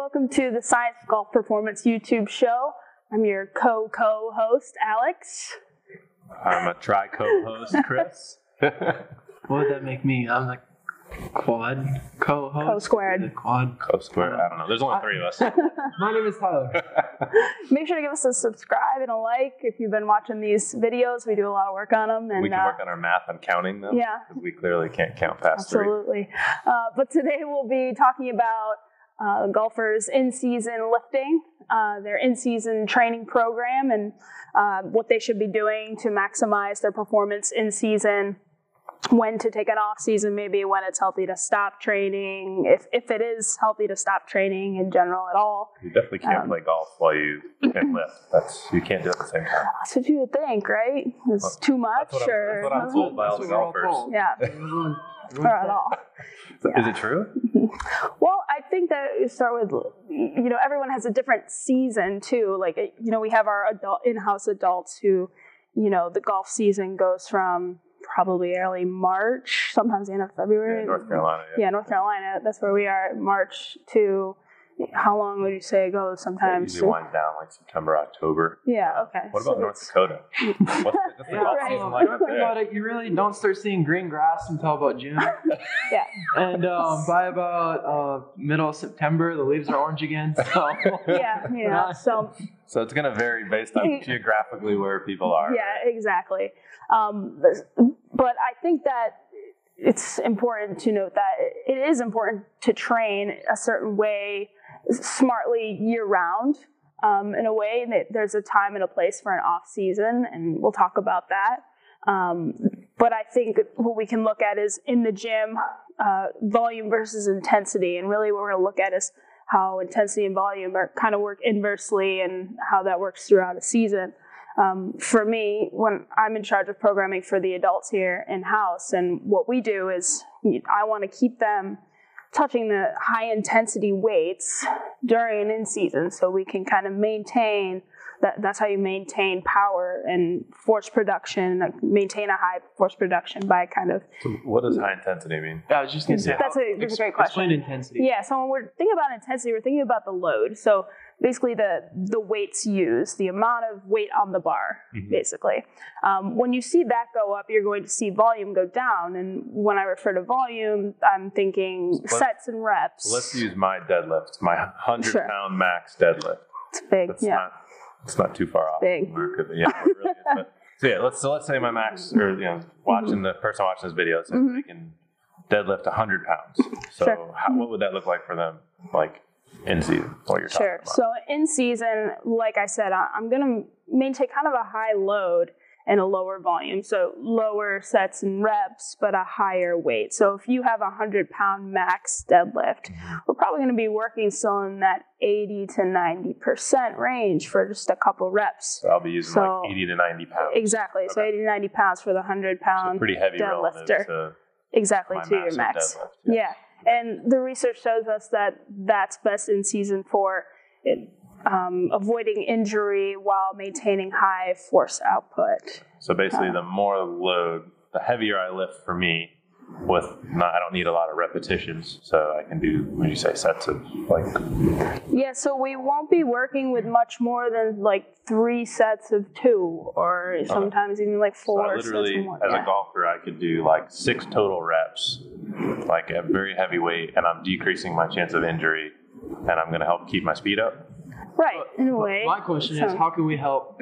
welcome to the Science of Golf Performance YouTube show. I'm your co co host, Alex. I'm a tri co-host, Chris. What would that make me? I'm the quad co-host. Co squared. The quad. co squared. I don't know. There's only three of us. My name is Tyler. Make sure to give us a subscribe and a like if you've been watching these videos. We do a lot of work on them. And, we can uh, work on our math and counting them. Yeah. Because we clearly can't count past three. Absolutely. Uh, but today we'll be talking about uh, golfers in season lifting, uh, their in season training program, and uh, what they should be doing to maximize their performance in season. When to take an off season, maybe when it's healthy to stop training, if, if it is healthy to stop training in general at all. You definitely can't Um, play golf while you can lift. That's you can't do it at the same time. That's what you would think, right? It's too much, That's what I'm, or that's what I'm told by all the That's what we're all golfers. yeah, or at all. Is it true? Well, I think that you start with, you know, everyone has a different season too. Like, you know, we have our adult in-house adults who, you know, the golf season goes from probably early March, sometimes the end of February. Yeah, North Carolina. Yeah. Yeah, North Carolina. That's where we are. March to how long would you say it goes? It Sometimes. usually winds down like September, October. Yeah. Okay. What So about North Dakota? What's the, what's the Yeah, Right. like up think about it. You really don't start seeing green grass until about June. Yeah. And um, by about uh, middle of September, the leaves are orange again. So Yeah. Yeah. So So it's going to vary based on geographically where people are. Yeah, exactly. Um, but I think that it's important to note that it is important to train a certain way smartly year round. Um, in a way that there's a time and a place for an off season, and we'll talk about that. Um, but I think what we can look at is in the gym, uh, volume versus intensity, and really what we're going to look at is how intensity and volume are kind of work inversely and how that works throughout a season. Um, for me, when I'm in charge of programming for the adults here in house, and what we do is I want to keep them touching the high intensity weights during an in season so we can kind of maintain that that's how you maintain power and force production like maintain a high force production by kind of So what does high intensity mean? I was just gonna say. That's a- that's a great question. Explain intensity. Yeah, so when we're thinking about intensity, we're thinking about the load. So basically, the the weights used, the amount of weight on the bar, Mhm. basically. Um, when you see that go up, you're going to see volume go down. And when I refer to volume, I'm thinking Let's- sets and reps. Let's use my deadlift, my 100 Sure. pound max deadlift. it's big, That's yeah. not it's not too far off. Big. Could be. Yeah, really. But, so yeah, let's so let's say my max or you know watching the person watching this video says Mhm. they can deadlift 100 pounds. So Sure. how, what would that look like for them, like in season? What you're talking Sure. about? So in season, like I said, I'm going to maintain kind of a high load and a lower volume. So lower sets and reps, but a higher weight. So if you have a 100 pound max deadlift, mm-hmm. we're probably going to be working still in that 80 to 90% range for just a couple reps. So I'll be using So- like 80 to 90 pounds. Exactly. So 80 to 90 pounds for the 100 So pretty heavy deadlifter. to exactly to your max. deadlift. Yeah. And the research shows us that that's best in season for it, um, avoiding injury while maintaining high force output. So basically, the more load, the heavier I lift for me. With not, I don't need a lot of repetitions, so I can do. What do you say? Sets of like Yeah, so we won't be working with much more than like three sets of two, or sometimes even like So four sets literally, as Yeah. a golfer, I could do like six total reps, like at very heavy weight, and I'm decreasing my chance of injury, and I'm going to help keep my speed up. Right, in a way. My question is, how can we help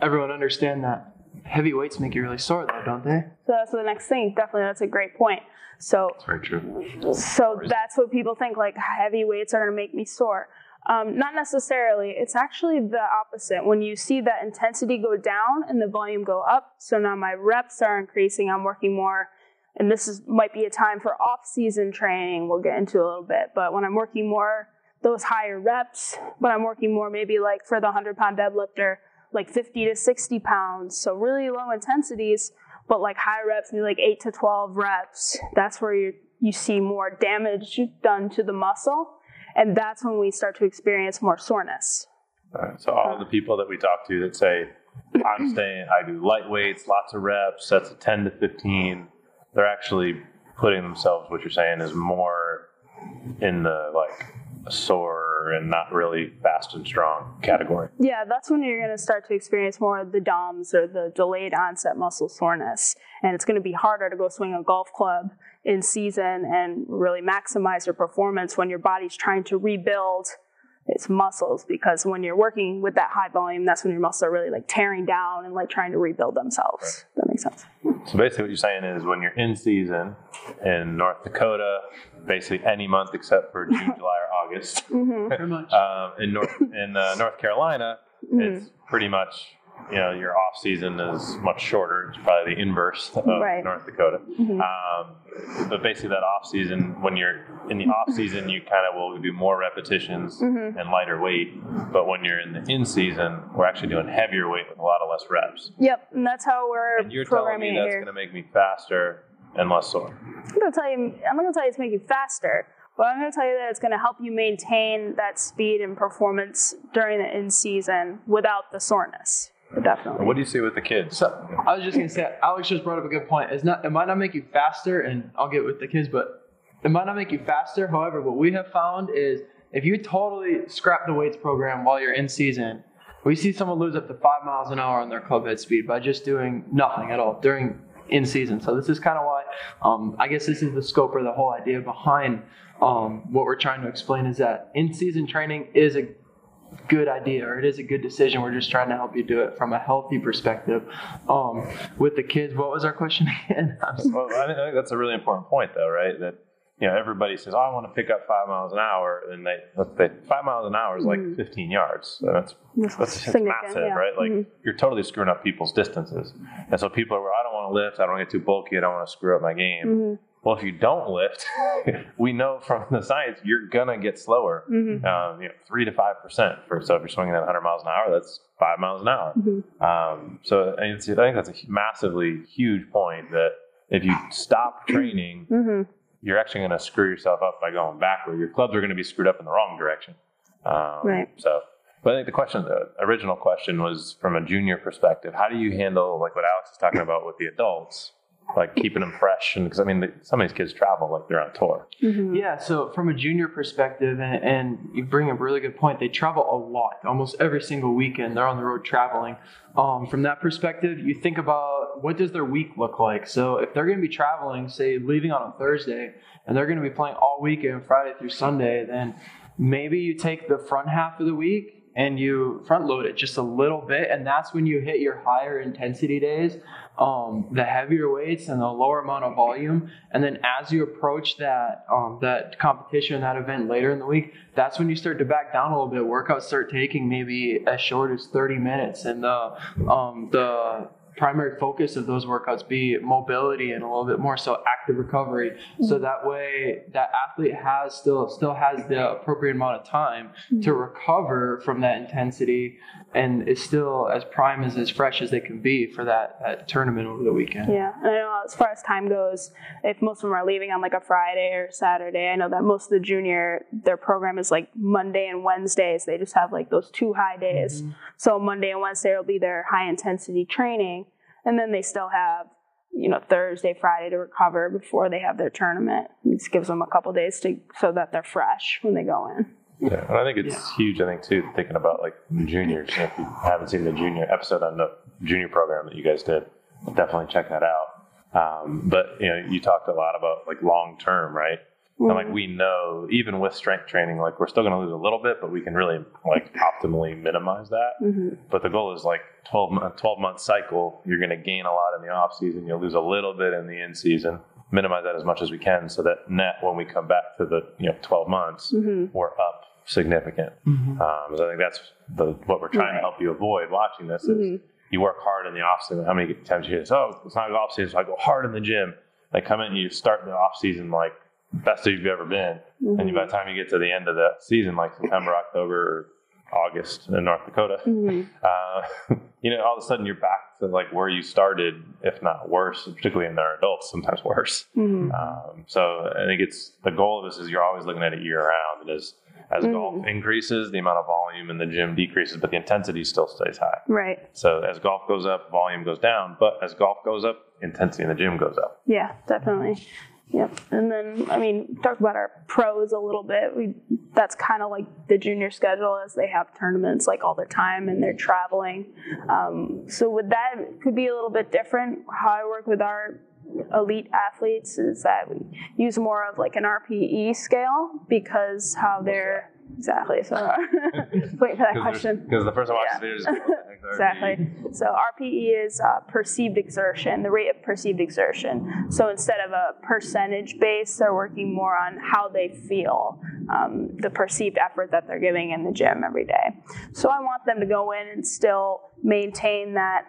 everyone understand that heavy weights make you really sore, though, don't they? So that's the next thing. Definitely, that's a great point. So That's very true. So that's what people think like heavy weights are going to make me sore. Um, not necessarily. It's actually the opposite. When you see that intensity go down and the volume go up, so now my reps are increasing, I'm working more, and this is might be a time for off-season training. We'll get into a little bit, but when I'm working more those higher reps, but I'm working more maybe like for the 100-pound deadlifter, like 50 to 60 pounds, so really low intensities but like high reps, maybe like eight to 12 reps, that's where you you see more damage done to the muscle. And that's when we start to experience more soreness. So all the people that we talk to that say, I'm staying, I do light weights, lots of reps, sets of 10 to 15, they're actually putting themselves, what you're saying is more in the like sore and not really fast and strong category. Yeah, that's when you're going to start to experience more of the DOMS or the delayed onset muscle soreness. And it's going to be harder to go swing a golf club in season and really maximize your performance when your body's trying to rebuild its muscles because when you're working with that high volume that's when your muscles are really like tearing down and like trying to rebuild themselves that makes sense So basically, what you're saying is when you're in season in North Dakota, basically any month except for June, July, or August. Pretty much. Um, in North in uh, North Carolina, it's pretty much you know your off season is much shorter. It's probably the inverse of Right. North Dakota. Um, but basically, that off season, when you're in the off season, you kind of will do more repetitions and lighter weight. But when you're in the in season, we're actually doing heavier weight with a lot of less reps. yep and that's how we're And you're telling me that's going to make me faster and less sore. I'm gonna tell you. I'm gonna tell you it's make you faster, but I'm gonna tell you that it's gonna help you maintain that speed and performance during the in season without the soreness. Definitely. What do you see with the kids? So I was just gonna say, Alex just brought up a good point. It's not, it might not make you faster, and I'll get with the kids, but it might not make you faster. However, what we have found is if you totally scrap the weights program while you're in season, we see someone lose up to five miles an hour on their club head speed by just doing nothing at all during in season. So this is kind of why um, I guess this is the scope or the whole idea behind um, what we're trying to explain is that in season training is a good idea or it is a good decision. We're just trying to help you do it from a healthy perspective. Um, with the kids, what was our question again? Well, I think that's a really important point, though, right? That you know everybody says, "Oh, I want to pick up five miles an hour," and they, they five miles an hour is like 15 yards. So that's That's that's, that's significant, massive, yeah. right? Like Mhm. you're totally screwing up people's distances, and so people are, I don't want to lift, I don't want to get too bulky, I don't want to screw up my game. Mhm. Well, if you don't lift, we know from the science you're gonna get slower. Mhm. Um, you know, three to five percent. For so if you're swinging at 100 miles an hour, that's five miles an hour. Mhm. Um, so I, think that's a massively huge point that if you stop training, Mhm. you're actually going to screw yourself up by going backward. Your clubs are going to be screwed up in the wrong direction. Um, Right. So, but I think the question, the original question was from a junior perspective. How do you handle like what Alex is talking about with the adults, like keeping them fresh? And because I mean, the, some of these kids travel like they're on tour. Mhm. Yeah, so from a junior perspective, and, and you bring up a really good point, they travel a lot. Almost every single weekend, they're on the road traveling. Um, from that perspective, you think about what does their week look like. So if they're going to be traveling, say leaving on a Thursday, and they're going to be playing all weekend, Friday through Sunday, then maybe you take the front half of the week and you front load it just a little bit, and that's when you hit your higher intensity days, um, the heavier weights and the lower amount of volume. And then as you approach that um, that competition, that event later in the week, that's when you start to back down a little bit. Workouts start taking maybe as short as 30 minutes, and the um, the primary focus of those workouts be mobility and a little bit more so active recovery. So mm-hmm. that way that athlete has still still has the appropriate amount of time to mm-hmm. recover from that intensity and is still as prime as as fresh as they can be for that, that tournament over the weekend. Yeah, and I know as far as time goes, if most of them are leaving on like a Friday or Saturday, I know that most of the junior their program is like Monday and Wednesdays. They just have like those two high days. Mm-hmm. So Monday and Wednesday will be their high intensity training, and then they still have you know Thursday, Friday to recover before they have their tournament. It gives them a couple days to so that they're fresh when they go in. Yeah, and I think it's huge. I think too, thinking about like juniors. If you haven't seen the junior episode on the junior program that you guys did, definitely check that out. Um, but you know, you talked a lot about like long term, right? And like we know, even with strength training, like we're still going to lose a little bit, but we can really like optimally minimize that. Mhm. But the goal is like 12 month, 12 month cycle. You're going to gain a lot in the off season. You'll lose a little bit in the in season. Minimize that as much as we can, so that net when we come back to the you know 12 months, Mhm. we're up significant. Um, so I think that's the what we're trying to help you avoid watching this is Mhm. you work hard in the off season. How many times you hear this? Oh, it's not off season, so I go hard in the gym. Like come in, and you start the off season like best you've ever been, and by the time you get to the end of the season, like September, October, August in North Dakota, Mhm. uh, you know, all of a sudden you're back to like where you started, if not worse, particularly in our adults, sometimes worse. Mhm. Um, so I think it's the goal of this is you're always looking at it year round. And as as Mhm. golf increases, the amount of volume in the gym decreases, but the intensity still stays high. Right. So as golf goes up, volume goes down, but as golf goes up, intensity in the gym goes up. Yeah, definitely. Yep. And then, I mean, talk about our pros a little bit. We that's kind of like the junior schedule as they have tournaments like all the time and they're traveling. Um, so with that, could be a little bit different. How I work with our elite athletes is that we use more of like an RPE scale because how they're exactly so wait for that question Because the person watches Yeah. the video Exactly. So RPE is uh, perceived exertion, the rate of perceived exertion. So instead of a percentage base, they're working more on how they feel, um, the perceived effort that they're giving in the gym every day. So I want them to go in and still maintain that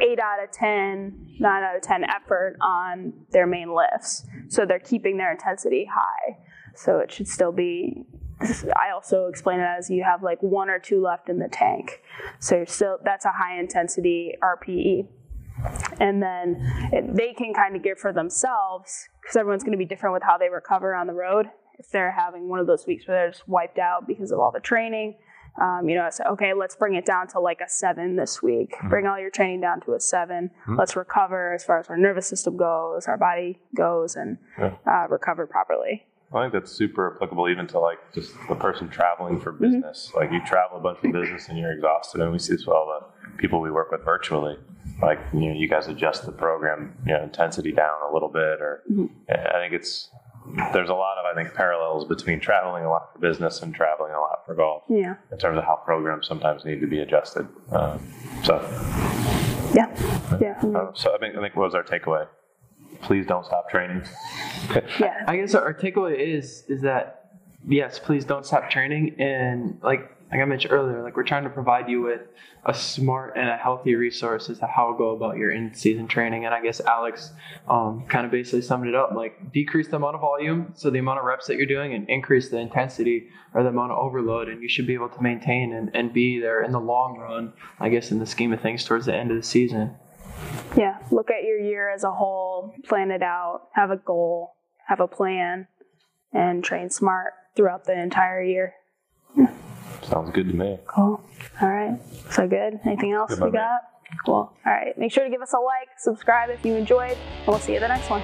8 out of 10, 9 out of 10 effort on their main lifts. So they're keeping their intensity high. So it should still be I also explain it as you have like one or two left in the tank. So you're still that's a high intensity RPE. And then it, they can kind of give for themselves because everyone's going to be different with how they recover on the road. If they're having one of those weeks where they're just wiped out because of all the training, um, you know, it's okay, let's bring it down to like a seven this week. Bring all your training down to a 7 Let's recover as far as our nervous system goes, our body goes, and Yeah. uh, recover properly. I think that's super applicable even to like just the person traveling for business. Like you travel a bunch for business and you're exhausted, and we see this with all the people we work with virtually. Like you know, you guys adjust the program, you know, intensity down a little bit, or I think it's there's a lot of I think parallels between traveling a lot for business and traveling a lot for golf Yeah. in terms of how programs sometimes need to be adjusted. Um, so, Yeah. Yeah. uh, so I think I think what was our takeaway? Please don't stop training. Yeah. I guess our takeaway is is that yes, please don't stop training and like like I mentioned earlier, like we're trying to provide you with a smart and a healthy resource as to how to go about your in-season training. And I guess Alex um, kind of basically summed it up: like decrease the amount of volume, so the amount of reps that you're doing, and increase the intensity or the amount of overload, and you should be able to maintain and, and be there in the long run. I guess in the scheme of things, towards the end of the season. Yeah, look at your year as a whole, plan it out, have a goal, have a plan, and train smart throughout the entire year. Sounds good to me. Cool. All right. So good. Anything else Good, we got? Cool. All right. Make sure to give us a like, subscribe if you enjoyed, and we'll see you in the next one.